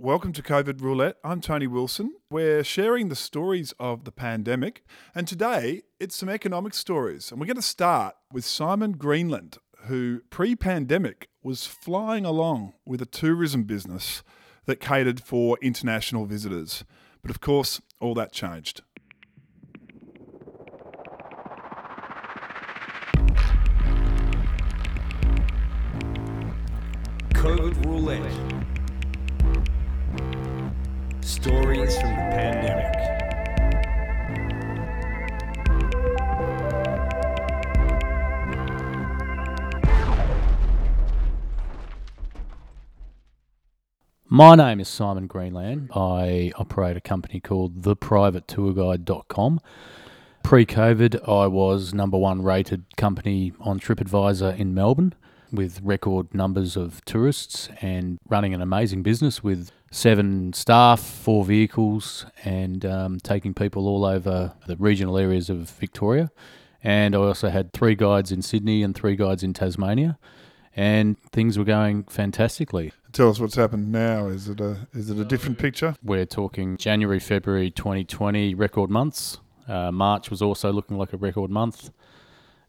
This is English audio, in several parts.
Welcome to COVID Roulette. I'm Tony Wilson. We're sharing the stories of the pandemic, and today it's some economic stories. And we're going to start with Simon Greenland, who pre pandemic was flying along with a tourism business that catered for international visitors. But of course, all that changed. COVID Roulette. Stories from the pandemic. My name is Simon Greenland. I operate a company called theprivatetourguide.com. Pre COVID, I was number one rated company on TripAdvisor in Melbourne with record numbers of tourists and running an amazing business with seven staff, four vehicles, and um, taking people all over the regional areas of Victoria. And I also had three guides in Sydney and three guides in Tasmania. And things were going fantastically. Tell us what's happened now. Is it a is it a different picture? We're talking January, February 2020 record months. Uh, March was also looking like a record month.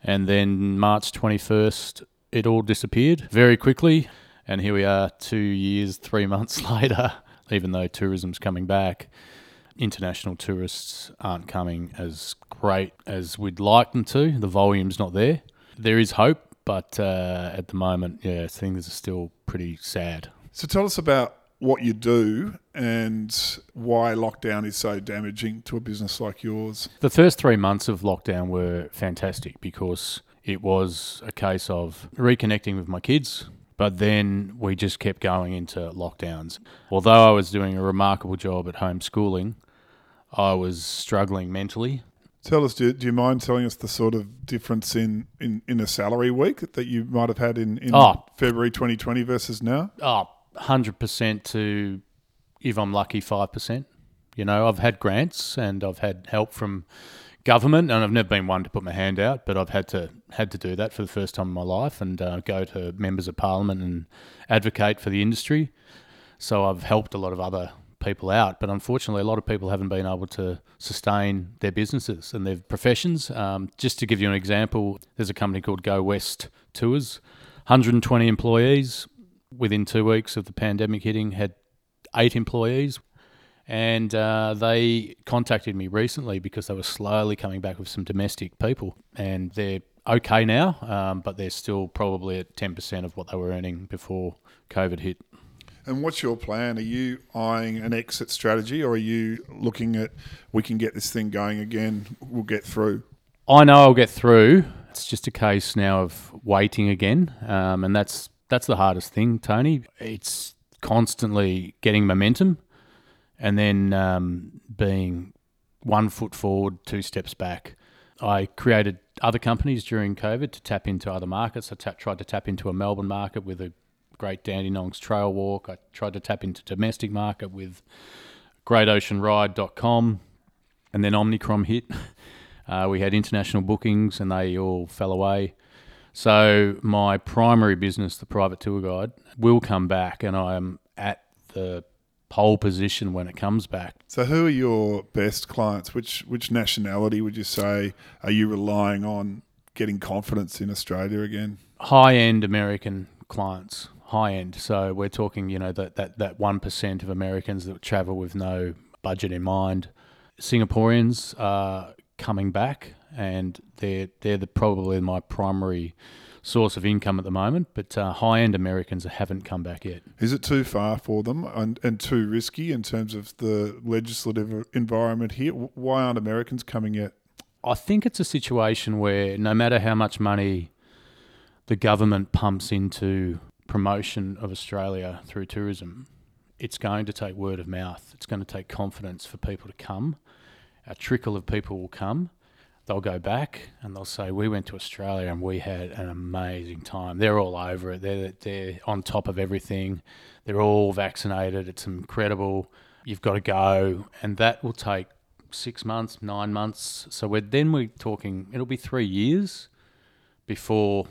And then March 21st, it all disappeared very quickly. And here we are, two years, three months later, even though tourism's coming back. International tourists aren't coming as great as we'd like them to. The volume's not there. There is hope, but uh, at the moment, yeah, things are still pretty sad. So tell us about what you do and why lockdown is so damaging to a business like yours. The first three months of lockdown were fantastic because it was a case of reconnecting with my kids, but then we just kept going into lockdowns. Although I was doing a remarkable job at homeschooling, I was struggling mentally. Tell us, do, do you mind telling us the sort of difference in, in, in a salary week that you might have had in, in Oh. February 2020 versus now? Oh, 100% to, if I'm lucky, 5%. You know, I've had grants and I've had help from government, and I've never been one to put my hand out, but I've had to had to do that for the first time in my life and uh, go to members of parliament and advocate for the industry. So I've helped a lot of other people out, but unfortunately, a lot of people haven't been able to sustain their businesses and their professions. Um, just to give you an example, there's a company called Go West Tours, 120 employees. Within two weeks of the pandemic hitting, had eight employees and uh, they contacted me recently because they were slowly coming back with some domestic people, and they're okay now, um, but they're still probably at ten percent of what they were earning before COVID hit. And what's your plan? Are you eyeing an exit strategy or are you looking at we can get this thing going again, we'll get through? I know I'll get through. It's just a case now of waiting again, um, and that's that's the hardest thing, Tony. It's constantly getting momentum, and then um, being one foot forward, two steps back. I created other companies during COVID to tap into other markets. I tried to tap into a Melbourne market with a Great Dandenongs Trail Walk. I tried to tap into domestic market with GreatOceanRide.com, and then Omnicrom hit. Uh, we had international bookings, and they all fell away. So my primary business, the private tour guide, will come back, and I am at the pole position when it comes back. So who are your best clients? Which which nationality would you say are you relying on getting confidence in Australia again? High end American clients, high end. So we're talking, you know, that that that one percent of Americans that travel with no budget in mind. Singaporeans are coming back, and they're they're the, probably my primary source of income at the moment. But uh, high end Americans haven't come back yet. Is it too far for them and, and too risky in terms of the legislative environment here? Why aren't Americans coming yet? I think it's a situation where no matter how much money the government pumps into promotion of Australia through tourism, it's going to take word of mouth. It's going to take confidence for people to come. A trickle of people will come. They'll go back and they'll say, "We went to Australia and we had an amazing time." They're all over it. They're they're on top of everything. They're all vaccinated. It's incredible. You've got to go, and that will take six months, nine months. So we're then we're talking. It'll be three years before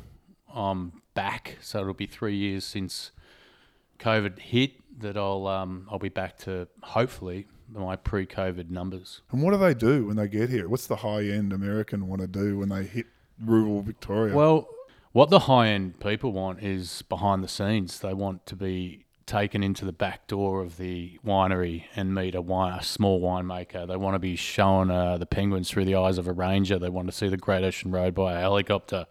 I'm back. So it'll be three years since COVID hit that I'll um, I'll be back to hopefully my pre-COVID numbers. And what do they do when they get here? What's the high end American want to do when they hit rural Victoria? Well, what the high end people want is behind the scenes. They want to be taken into the back door of the winery and meet a, wine, a small winemaker. They want to be shown uh, the penguins through the eyes of a ranger. They want to see the Great Ocean Road by a helicopter.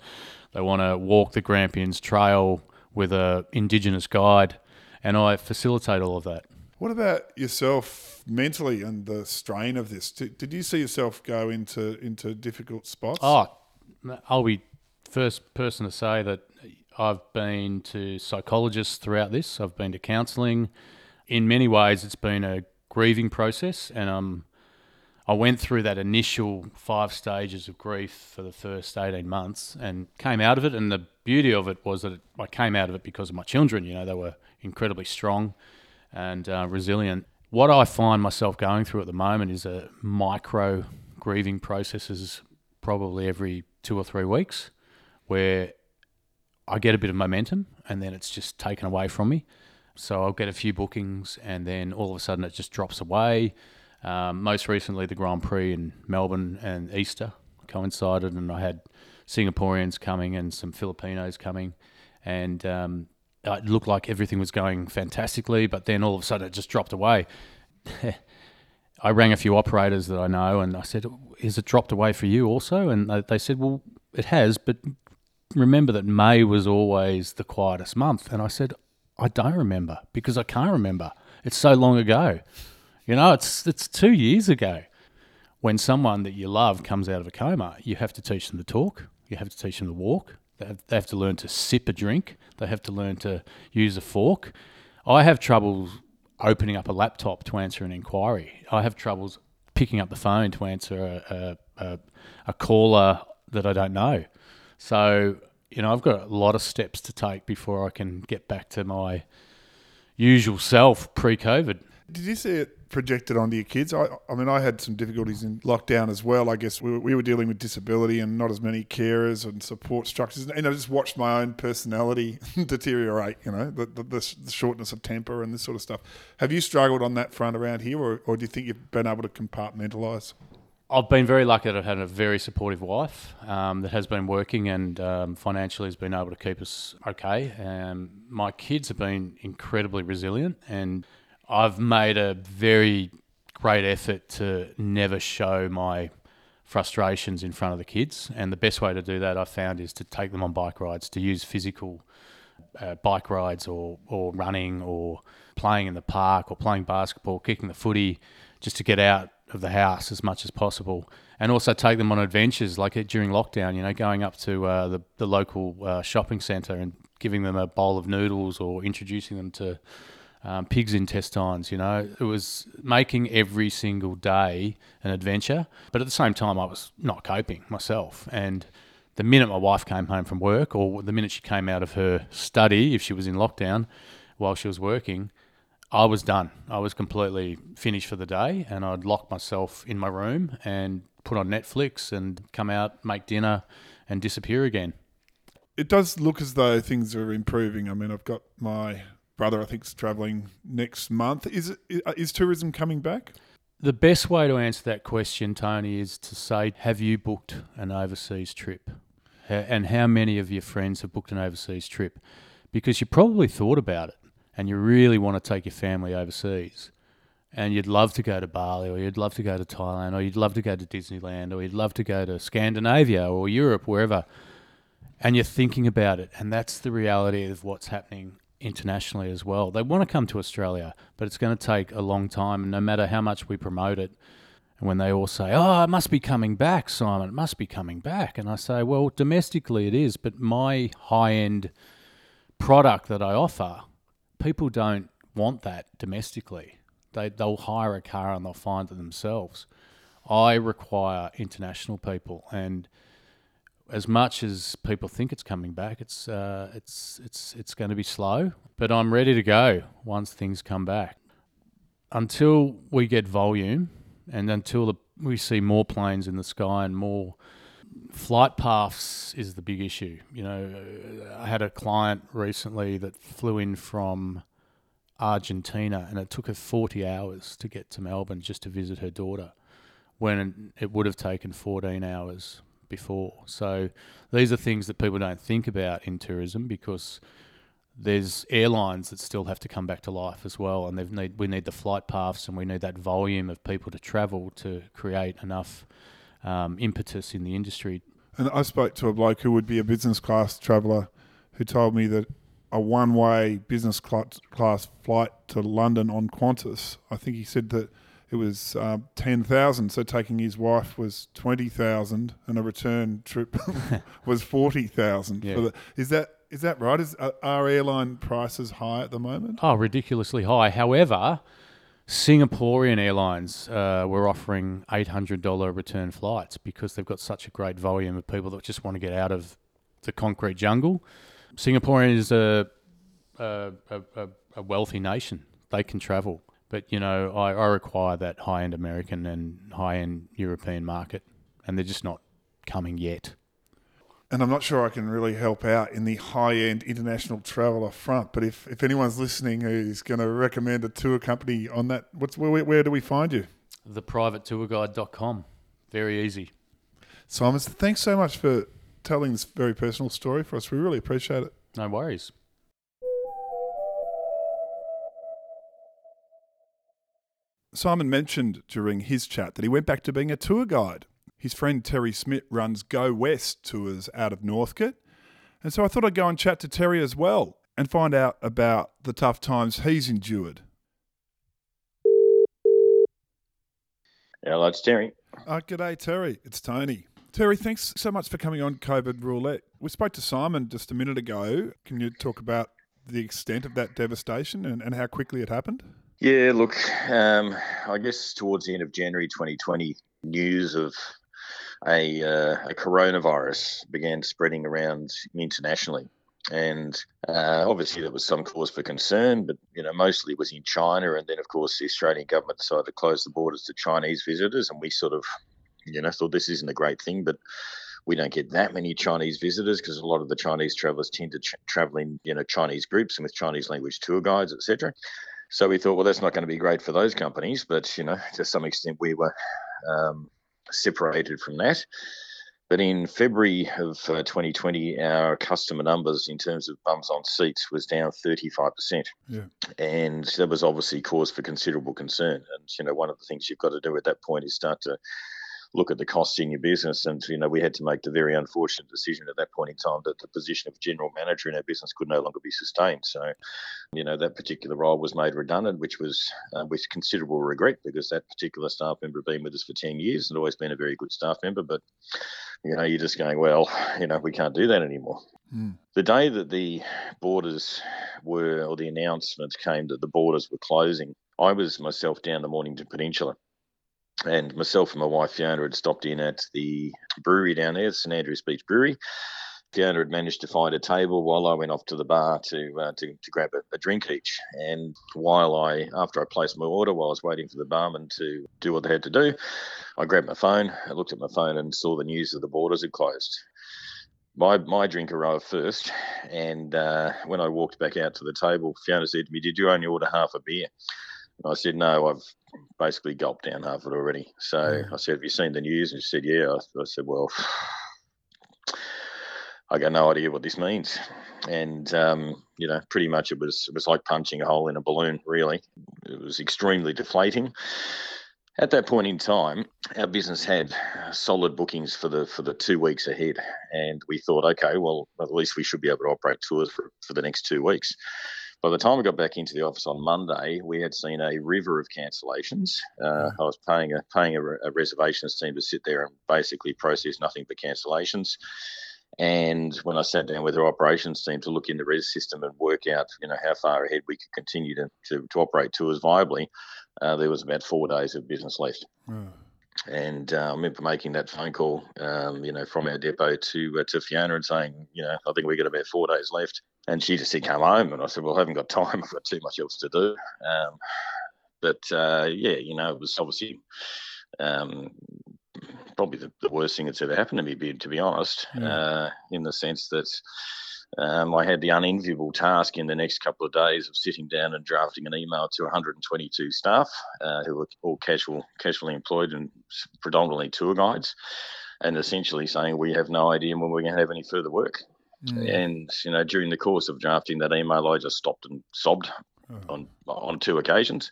They want to walk the Grampians Trail with a indigenous guide, and I facilitate all of that. What about yourself mentally and the strain of this? Did, did you see yourself go into into difficult spots? Oh, I'll be first person to say that I've been to psychologists throughout this. I've been to counselling. In many ways, it's been a grieving process, and um, I went through that initial five stages of grief for the first eighteen months, and came out of it. And the beauty of it was that I came out of it because of my children. You know, they were incredibly strong and uh, resilient. What I find myself going through at the moment is a micro grieving processes, probably every two or three weeks, where I get a bit of momentum and then it's just taken away from me. So I'll get a few bookings and then all of a sudden it just drops away. Um, most recently, the Grand Prix in Melbourne and Easter coincided, and I had Singaporeans coming and some Filipinos coming, and um, Uh, it looked like everything was going fantastically. But then all of a sudden, it just dropped away. I rang a few operators that I know, and I said, "Is it dropped away for you also?" And they, they said, "Well, it has, but remember that May was always the quietest month." And I said, "I don't remember because I can't remember. It's so long ago." You know, it's it's two years ago. When someone that you love comes out of a coma, you have to teach them to talk. You have to teach them to walk. They have, to learn to sip a drink. They have to learn to use a fork. I have trouble opening up a laptop to answer an inquiry. I have troubles picking up the phone to answer a, a, a, a caller that I don't know. So, you know, I've got a lot of steps to take before I can get back to my usual self pre COVID. Did you see it projected onto your kids? I, I mean, I had some difficulties in lockdown as well. I guess we were, we were dealing with disability and not as many carers and support structures. And I just watched my own personality deteriorate, you know, the, the, the, shortness of temper and this sort of stuff. Have you struggled on that front around here, or, or do you think you've been able to compartmentalise? I've been very lucky that I've had a very supportive wife um, that has been working and um, financially has been able to keep us okay. Um, my kids have been incredibly resilient and I've made a very great effort to never show my frustrations in front of the kids. And the best way to do that I found is to take them on bike rides, to use physical uh, bike rides or, or running or playing in the park or playing basketball, kicking the footy, just to get out of the house as much as possible. And also take them on adventures like during lockdown, you know, going up to uh, the, the local uh, shopping centre and giving them a bowl of noodles or introducing them to um, pig's intestines. You know, it was making every single day an adventure. But at the same time, I was not coping myself. And the minute my wife came home from work, or the minute she came out of her study, if she was in lockdown while she was working, I was done. I was completely finished for the day, and I'd lock myself in my room and put on Netflix and come out, make dinner, and disappear again. It does look as though things are improving. I mean, I've got my brother, I think, is travelling next month. Is it, is tourism coming back? The best way to answer that question, Tony, is to say, have you booked an overseas trip? And how many of your friends have booked an overseas trip? Because you probably thought about it and you really want to take your family overseas and you'd love to go to Bali or you'd love to go to Thailand or you'd love to go to Disneyland or you'd love to go to Scandinavia or Europe, wherever. And you're thinking about it. And that's the reality of what's happening internationally as well. They want to come to Australia, but it's going to take a long time. No matter how much we promote it, and when they all say, "Oh, it must be coming back, Simon, it must be coming back," and I say, "Well, domestically it is, but my high-end product that I offer, people don't want that domestically. They they'll hire a car and they'll find it themselves. I require international people and." As much as people think it's coming back, it's uh, it's it's it's going to be slow. But I'm ready to go once things come back. Until we get volume, and until the, we see more planes in the sky and more flight paths is the big issue. You know, I had a client recently that flew in from Argentina, and it took her 40 hours to get to Melbourne just to visit her daughter, when it would have taken 14 hours before. So these are things that people don't think about in tourism because there's airlines that still have to come back to life as well, and they need we need the flight paths and we need that volume of people to travel to create enough um, impetus in the industry. And I spoke to a bloke who would be a business class traveller who told me that a one way business class flight to London on Qantas, I think he said that it was uh, 10,000. So taking his wife was 20,000 and a return trip was 40,000. Yeah. Is that is that right? Is are airline prices high at the moment? Oh, ridiculously high. However, Singaporean Airlines uh, were offering $800 return flights because they've got such a great volume of people that just want to get out of the concrete jungle. Singaporean is a, a, a, a wealthy nation. They can travel. But, you know, I, I require that high end American and high end European market, and they're just not coming yet and I'm not sure I can really help out in the high end international traveller front. But if, if anyone's listening who's going to recommend a tour company on that, what's where, where do we find you? Theprivatetourguide.com. Very easy. Simon, thanks so much for telling this very personal story for us. We really appreciate it. No worries. Simon mentioned during his chat that he went back to being a tour guide. His friend Terry Smit runs Go West tours out of Northcote. And so I thought I'd go and chat to Terry as well and find out about the tough times he's endured. Hello, it's Terry. Uh, g'day, Terry. It's Tony. Terry, thanks so much for coming on COVID Roulette. We spoke to Simon just a minute ago. Can you talk about the extent of that devastation and, and how quickly it happened? Yeah, look, um, I guess towards the end of January 2020, news of a, uh, a coronavirus began spreading around internationally. And uh, obviously, there was some cause for concern, but you know, mostly it was in China. And then, of course, the Australian government decided to close the borders to Chinese visitors, and we sort of, you know, thought this isn't a great thing, but we don't get that many Chinese visitors because a lot of the Chinese travellers tend to ch- travel in, you know, Chinese groups and with Chinese language tour guides, etc. So we thought, well, that's not going to be great for those companies, but you know, to some extent, we were um, separated from that. But in February of uh, 2020, our customer numbers in terms of bums on seats was down 35%. Yeah. And that was obviously cause for considerable concern. And, you know, one of the things you've got to do at that point is start to look at the costs in your business. And, you know, we had to make the very unfortunate decision at that point in time that the position of general manager in our business could no longer be sustained. So, you know, that particular role was made redundant, which was uh, with considerable regret because that particular staff member had been with us for 10 years and always been a very good staff member. But, you know, you're just going, well, you know, we can't do that anymore. Mm. The day that the borders were, or the announcement came that the borders were closing, I was myself down the Mornington Peninsula and myself and my wife Fiona had stopped in at the brewery down there, St Andrews Beach Brewery. Fiona had managed to find a table while I went off to the bar to uh, to, to grab a, a, drink each. And while I, after I placed my order, while I was waiting for the barman to do what they had to do, I grabbed my phone, I looked at my phone, and saw the news that the borders had closed. My my drink arrived first, and uh, when I walked back out to the table, Fiona said to me, "Did you only order half a beer?" And I said, no, I've basically gulped down half of it already. So mm. I said, have you seen the news? And she said, yeah. I, I said, well, I got no idea what this means. And, um, you know, pretty much it was, it was like punching a hole in a balloon, really. It was extremely deflating. At that point in time, our business had solid bookings for the for the two weeks ahead, and we thought, okay, well, at least we should be able to operate tours for, for the next two weeks. By the time I got back into the office on Monday, we had seen a river of cancellations. Uh, I was paying a paying a, a reservations team to sit there and basically process nothing but cancellations. And when I sat down with our operations team to look in the res system and work out, you know, how far ahead we could continue to, to, to operate tours viably, uh, there was about four days of business left. Mm. And uh, I remember making that phone call, um, you know, from our depot to uh, to Fiona and saying, you know, I think we got about four days left. And she just said, come home. And I said, well, I haven't got time. I've got too much else to do. Um, but uh, yeah, you know, it was obviously um, probably the, the, worst thing that's ever happened to me, to be honest, mm. in the sense that um, I had the unenviable task in the next couple of days of sitting down and drafting an email to 122 staff uh, who were all casual, casually employed and predominantly tour guides, and essentially saying we have no idea when we're going to have any further work. Mm. And you know, during the course of drafting that email, I just stopped and sobbed oh. on on two occasions.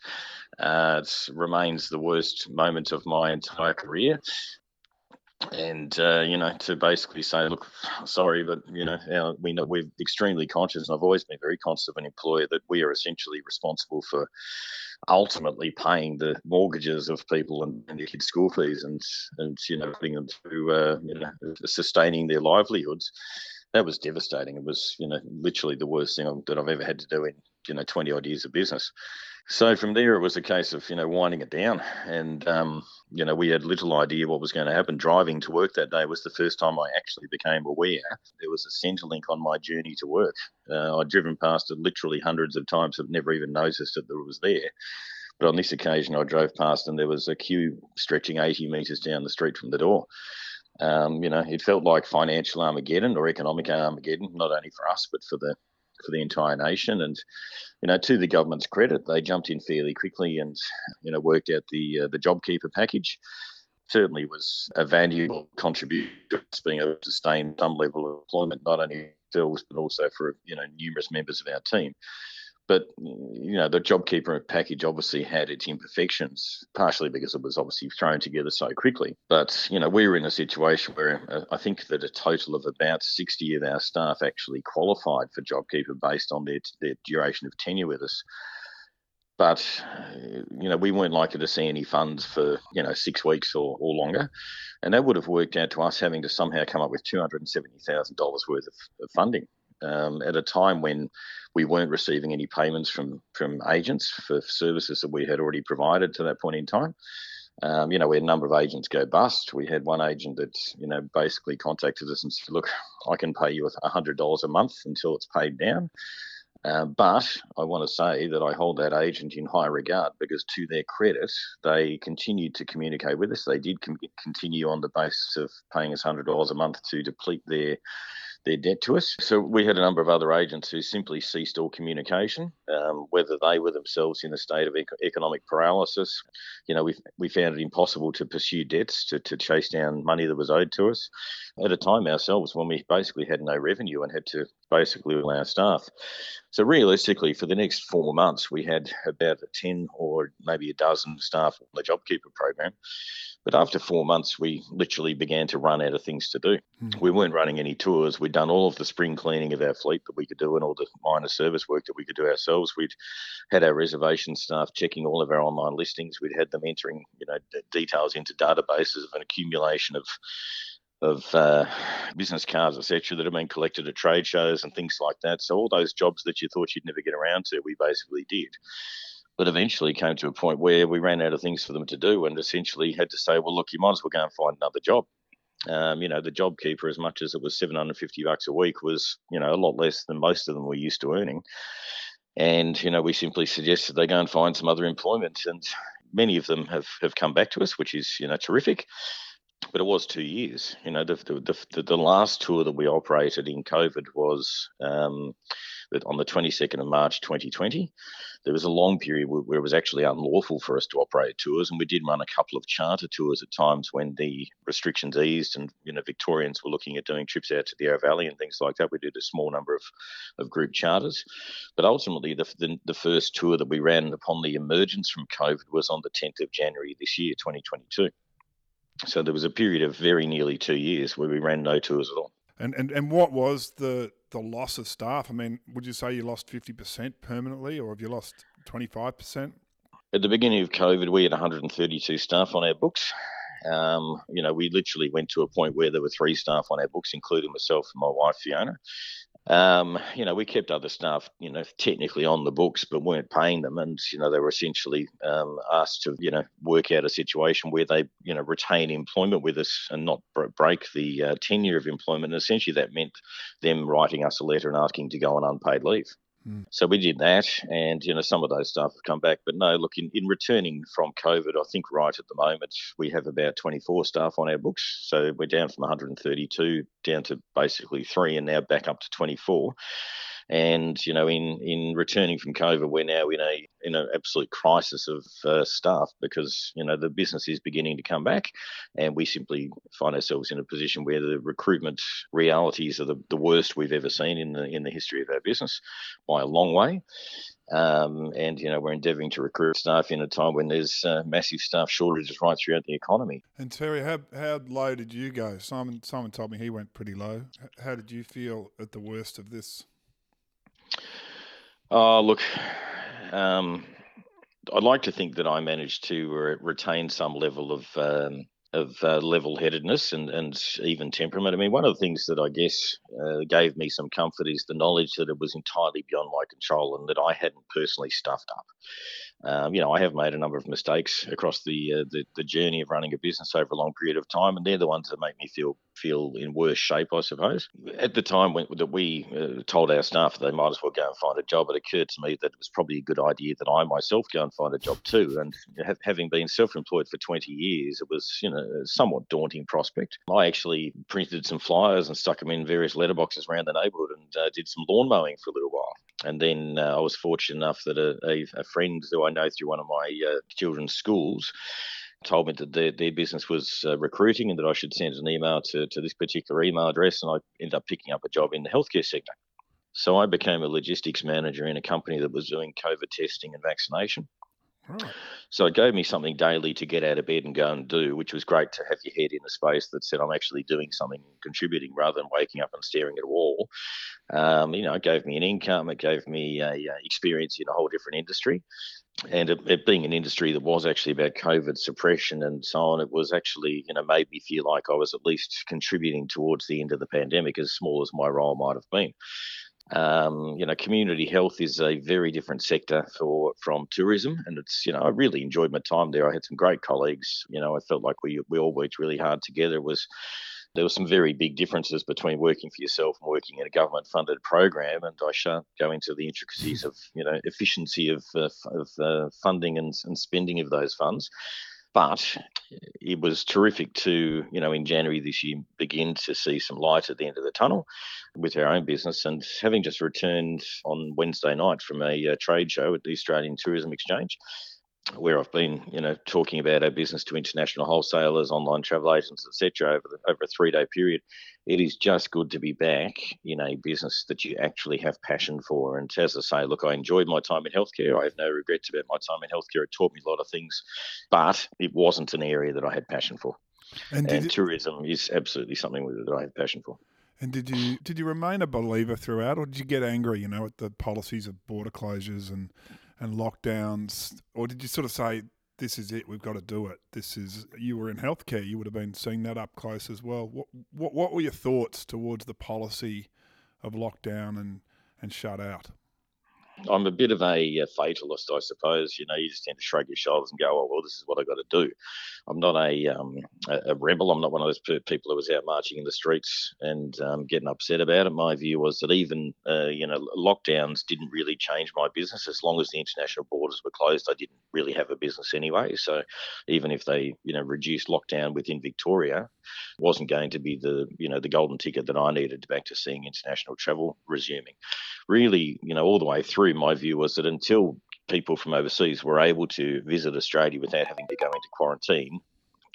Uh, it remains the worst moment of my entire career and uh, you know to basically say look sorry but you know our, we know we're extremely conscious and i've always been very conscious of an employer that we are essentially responsible for ultimately paying the mortgages of people and, and their kids school fees and and you know putting them through uh, you know sustaining their livelihoods that was devastating it was you know literally the worst thing that i've ever had to do in you know 20 odd years of business so from there, it was a case of you know winding it down, and um, you know we had little idea what was going to happen. Driving to work that day was the first time I actually became aware there was a Centrelink on my journey to work. Uh, I'd driven past it literally hundreds of times, have never even noticed that it was there. But on this occasion, I drove past and there was a queue stretching 80 metres down the street from the door. Um, you know, it felt like financial Armageddon or economic Armageddon, not only for us but for the for the entire nation. And you know, to the government's credit, they jumped in fairly quickly and you know worked out the uh, the JobKeeper package. Certainly was a valuable contribution being able to sustain some level of employment, not only themselves but also for you know numerous members of our team. But you know, the JobKeeper package obviously had its imperfections, partially because it was obviously thrown together so quickly. But you know, we were in a situation where uh, I think that a total of about 60 of our staff actually qualified for JobKeeper based on their their duration of tenure with us. But you know, we weren't likely to see any funds for you know six weeks or, or longer, and that would have worked out to us having to somehow come up with two hundred and seventy thousand dollars worth of, of funding um, at a time when we weren't receiving any payments from from agents for services that we had already provided to that point in time. Um, you know, we had a number of agents go bust. We had one agent that, you know, basically contacted us and said, look, I can pay you $100 a month until it's paid down. Uh, but I want to say that I hold that agent in high regard because, to their credit, they continued to communicate with us. They did com- continue on the basis of paying us $100 a month to deplete their their debt to us. So we had a number of other agents who simply ceased all communication, um, whether they were themselves in a state of economic paralysis. You know, we, we found it impossible to pursue debts, to, to chase down money that was owed to us at a time ourselves when we basically had no revenue and had to basically allow staff. So realistically, for the next four months, we had about 10 or maybe a dozen staff on the JobKeeper program. But after four months, we literally began to run out of things to do. Mm. We weren't running any tours. We'd done all of the spring cleaning of our fleet that we could do and all the minor service work that we could do ourselves. We'd had our reservation staff checking all of our online listings. We'd had them entering, you know, details into databases of an accumulation of of uh, business cards, etc., that have been collected at trade shows and things like that. So all those jobs that you thought you'd never get around to, we basically did but eventually came to a point where we ran out of things for them to do and essentially had to say, well, look, you might as well go and find another job. Um, you know, the job keeper, as much as it was 750 bucks a week, was, you know, a lot less than most of them were used to earning. And, you know, we simply suggested they go and find some other employment. And many of them have, have come back to us, which is, you know, terrific. But it was two years. You know, the, the, the, the last tour that we operated in COVID was um, on the 22nd of March 2020 there was a long period where, it was actually unlawful for us to operate tours, and we did run a couple of charter tours at times when the restrictions eased, and you know Victorians were looking at doing trips out to the Yarra Valley and things like that. We did a small number of, of group charters, but ultimately the, the, the first tour that we ran upon the emergence from COVID was on the 10th of January this year, 2022. So there was a period of very nearly two years where we ran no tours at all. And and, and what was the the loss of staff? I mean, would you say you lost fifty percent permanently, or have you lost twenty five percent? At the beginning of COVID, we had 132 staff on our books. Um, you know, we literally went to a point where there were three staff on our books, including myself and my wife Fiona. Um, you know, we kept other staff, you know, technically on the books, but weren't paying them. And, you know, they were essentially um, asked to, you know, work out a situation where they, you know, retain employment with us and not break the uh, tenure of employment. And essentially that meant them writing us a letter and asking to go on unpaid leave. Mm. So we did that, and you know some of those stuff have come back. But no, look, in, in returning from COVID, I think right at the moment we have about 24 staff on our books. So we're down from 132 down to basically three, and now back up to 24. And you know, in in returning from COVID, we're now in a in an absolute crisis of uh, staff because you know the business is beginning to come back, and we simply find ourselves in a position where the recruitment realities are the, the worst we've ever seen in the in the history of our business by a long way. Um, and you know we're endeavouring to recruit staff in a time when there's uh, massive staff shortages right throughout the economy. And Terry, how how low did you go? Simon Simon told me he went pretty low. How did you feel at the worst of this? Oh, look, um, I'd like to think that I managed to re- retain some level of um, of uh, level-headedness and, and even temperament. I mean, one of the things that I guess uh, gave me some comfort is the knowledge that it was entirely beyond my control and that I hadn't personally stuffed up. Um, you know, I have made a number of mistakes across the, uh, the, the journey of running a business over a long period of time, and they're the ones that make me feel feel in worse shape, I suppose. At the time when, that we uh, told our staff that they might as well go and find a job, it occurred to me that it was probably a good idea that I myself go and find a job too. And having been self-employed for 20 years, it was you know a somewhat daunting prospect. I actually printed some flyers and stuck them in various letterboxes around the neighbourhood and uh, did some lawn mowing for a little while. And then uh, I was fortunate enough that a, a, a, friend who I know through one of my uh, children's schools told me that their, their business was uh, recruiting and that I should send an email to, to this particular email address. And I ended up picking up a job in the healthcare sector. So I became a logistics manager in a company that was doing COVID testing and vaccination. Right. So it gave me something daily to get out of bed and go and do, which was great to have your head in a space that said I'm actually doing something, and contributing, rather than waking up and staring at a wall. Um, you know, it gave me an income, it gave me a, a experience in a whole different industry, and it, it, being an industry that was actually about COVID suppression and so on, it was actually you know made me feel like I was at least contributing towards the end of the pandemic, as small as my role might have been. Um, you know, community health is a very different sector for from tourism, and it's you know I really enjoyed my time there. I had some great colleagues. You know, I felt like we we all worked really hard together. It was there were some very big differences between working for yourself and working in a government funded program and I shan't go into the intricacies of you know efficiency of, uh, of uh, funding and, and spending of those funds but it was terrific to, you know, in January this year, begin to see some light at the end of the tunnel with our own business. And having just returned on Wednesday night from a, uh, trade show at the Australian Tourism Exchange, where I've been, you know, talking about our business to international wholesalers, online travel agents, etc., over the, over a three day period. It is just good to be back in a business that you actually have passion for. And as I say, look, I enjoyed my time in healthcare. I have no regrets about my time in healthcare. It taught me a lot of things, but it wasn't an area that I had passion for. And, and tourism is absolutely something that I have passion for. And did you did you remain a believer throughout, or did you get angry, you know, at the policies of border closures and and lockdowns, or did you sort of say, "This is it. We've got to do it. This is." You were in healthcare. You would have been seeing that up close as well. What what what were your thoughts towards the policy of lockdown and and shut out? I'm a bit of a, a, fatalist, I suppose. You know, you just tend to shrug your shoulders and go, "Oh, well, this is what I got to do." I'm not a, um, a, a rebel. I'm not one of those people who was out marching in the streets and um, getting upset about it. My view was that even uh, you know lockdowns didn't really change my business as long as the international borders were closed. I didn't really have a business anyway. So even if they you know reduced lockdown within Victoria, wasn't going to be the you know the golden ticket that I needed back to seeing international travel resuming. Really, you know, all the way through, my view was that until people from overseas were able to visit Australia without having to go into quarantine,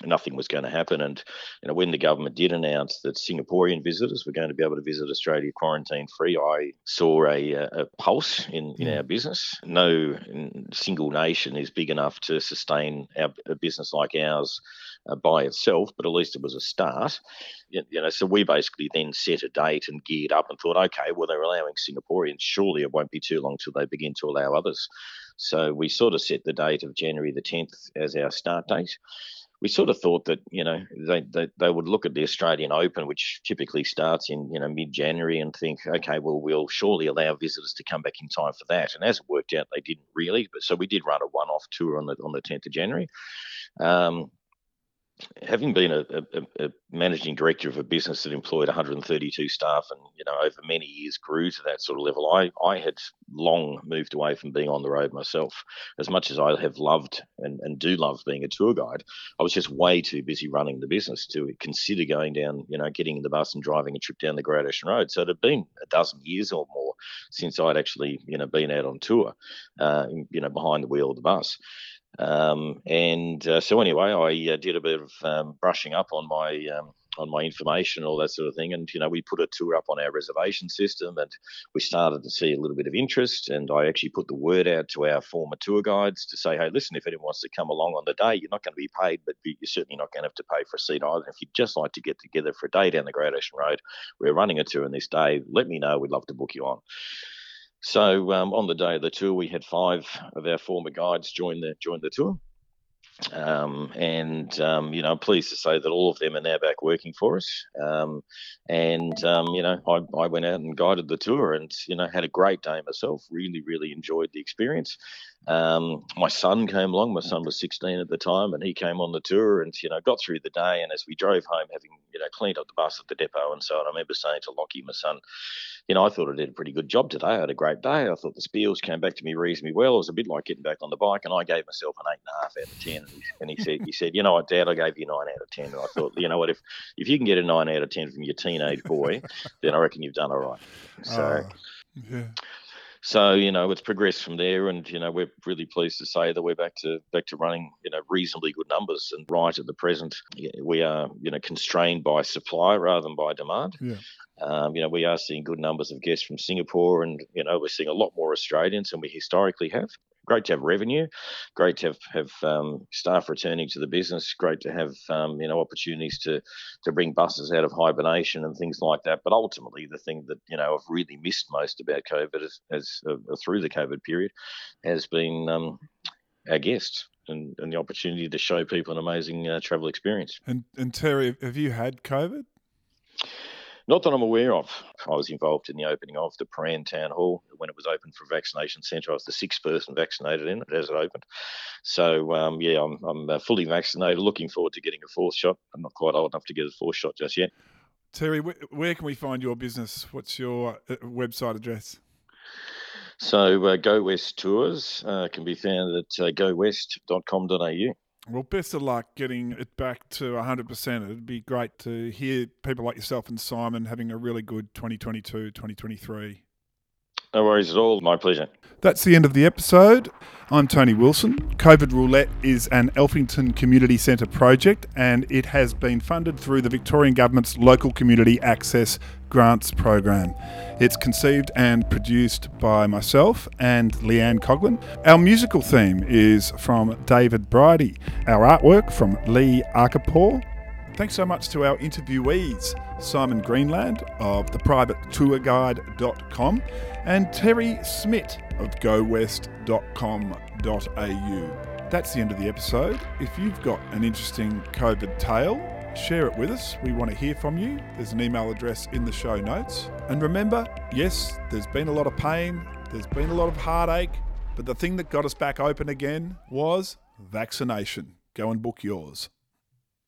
nothing was going to happen. And you know, when the government did announce that Singaporean visitors were going to be able to visit Australia quarantine free, I saw a, a pulse in, in our business. No single nation is big enough to sustain our, a business like ours uh, by itself, but at least it was a start. You, you know, so we basically then set a date and geared up and thought, okay, well they're allowing Singaporeans, surely it won't be too long till they begin to allow others. So we sort of set the date of January the 10th as our start date we sort of thought that you know they, they, they would look at the Australian Open, which typically starts in you know mid January, and think, okay, well we'll surely allow visitors to come back in time for that. And as it worked out, they didn't really. But so we did run a one-off tour on the on the 10th of January. Um, having been a, a, a, managing director of a business that employed 132 staff and you know over many years grew to that sort of level i i had long moved away from being on the road myself. As much as i have loved and, and do love being a tour guide i was just way too busy running the business to consider going down you know getting in the bus and driving a trip down the great ocean road. So it had been a dozen years or more since i'd actually you know been out on tour uh, you know behind the wheel of the bus um, and uh, so anyway, I uh, did a bit of um, brushing up on my um, on my information, all that sort of thing. And you know, we put a tour up on our reservation system, and we started to see a little bit of interest. And I actually put the word out to our former tour guides to say, hey, listen, if anyone wants to come along on the day, you're not going to be paid, but you're certainly not going to have to pay for a seat either. If you'd just like to get together for a day down the Great Ocean Road, we're running a tour on this day. Let me know. We'd love to book you on. So um, on the day of the tour, we had five of our former guides join the join the tour. Um, and um, you know, I'm pleased to say that all of them are now back working for us. Um, and um, you know, I, I went out and guided the tour, and you know, had a great day myself. Really, really enjoyed the experience. Um, my son came along. My son was 16 at the time, and he came on the tour, and you know, got through the day. And as we drove home, having you know cleaned up the bus at the depot and so on, I remember saying to Lockie, my son, you know, I thought I did a pretty good job today. I had a great day. I thought the spiels came back to me reasonably well. It was a bit like getting back on the bike, and I gave myself an eight and a half out of ten. And he said, he said, you know what, Dad, I gave you nine out of ten. And I thought, you know what, if if you can get a nine out of ten from your teenage boy, then I reckon you've done all right. So. Uh, yeah. So you know it's progressed from there, and you know we're really pleased to say that we're back to back to running you know reasonably good numbers. And right at the present, we are you know constrained by supply rather than by demand. Yeah. Um, you know, we are seeing good numbers of guests from Singapore, and you know, we're seeing a lot more Australians than we historically have. Great to have revenue, great to have have um, staff returning to the business, great to have um, you know opportunities to to bring buses out of hibernation and things like that. But ultimately, the thing that you know I've really missed most about COVID as, uh, through the COVID period has been um, our guests. And, and the opportunity to show people an amazing uh, travel experience. And, and Terry, have you had COVID? Not that I'm aware of. I was involved in the opening of the Prahran Town Hall when it was open for vaccination centre. I was the sixth person vaccinated in it as it opened. So, um, yeah, I'm, I'm uh, fully vaccinated, looking forward to getting a fourth shot. I'm not quite old enough to get a fourth shot just yet. Terry, where can we find your business? What's your uh, website address? So, uh, Go West Tours uh, can be found at uh, gowest.com.au. Well, best of luck getting it back to 100%. It'd be great to hear people like yourself and Simon having a really good 2022, 2023. No worries at all. My pleasure. That's the end of the episode. I'm Tony Wilson. COVID Roulette is an Alphington Community Centre project and it has been funded through the Victorian Government's Local Community Access Grants Program. It's conceived and produced by myself and Leanne Coughlin. Our musical theme is from David Bridie. Our artwork from Lee Arkapaw. Thanks so much to our interviewees, Simon Greenland of theprivatetourguide.com and Terry Smit of gowest.com.au. That's the end of the episode. If you've got an interesting COVID tale, share it with us. We want to hear from you. There's an email address in the show notes. And remember, yes, there's been a lot of pain, there's been a lot of heartache, but the thing that got us back open again was vaccination. Go and book yours.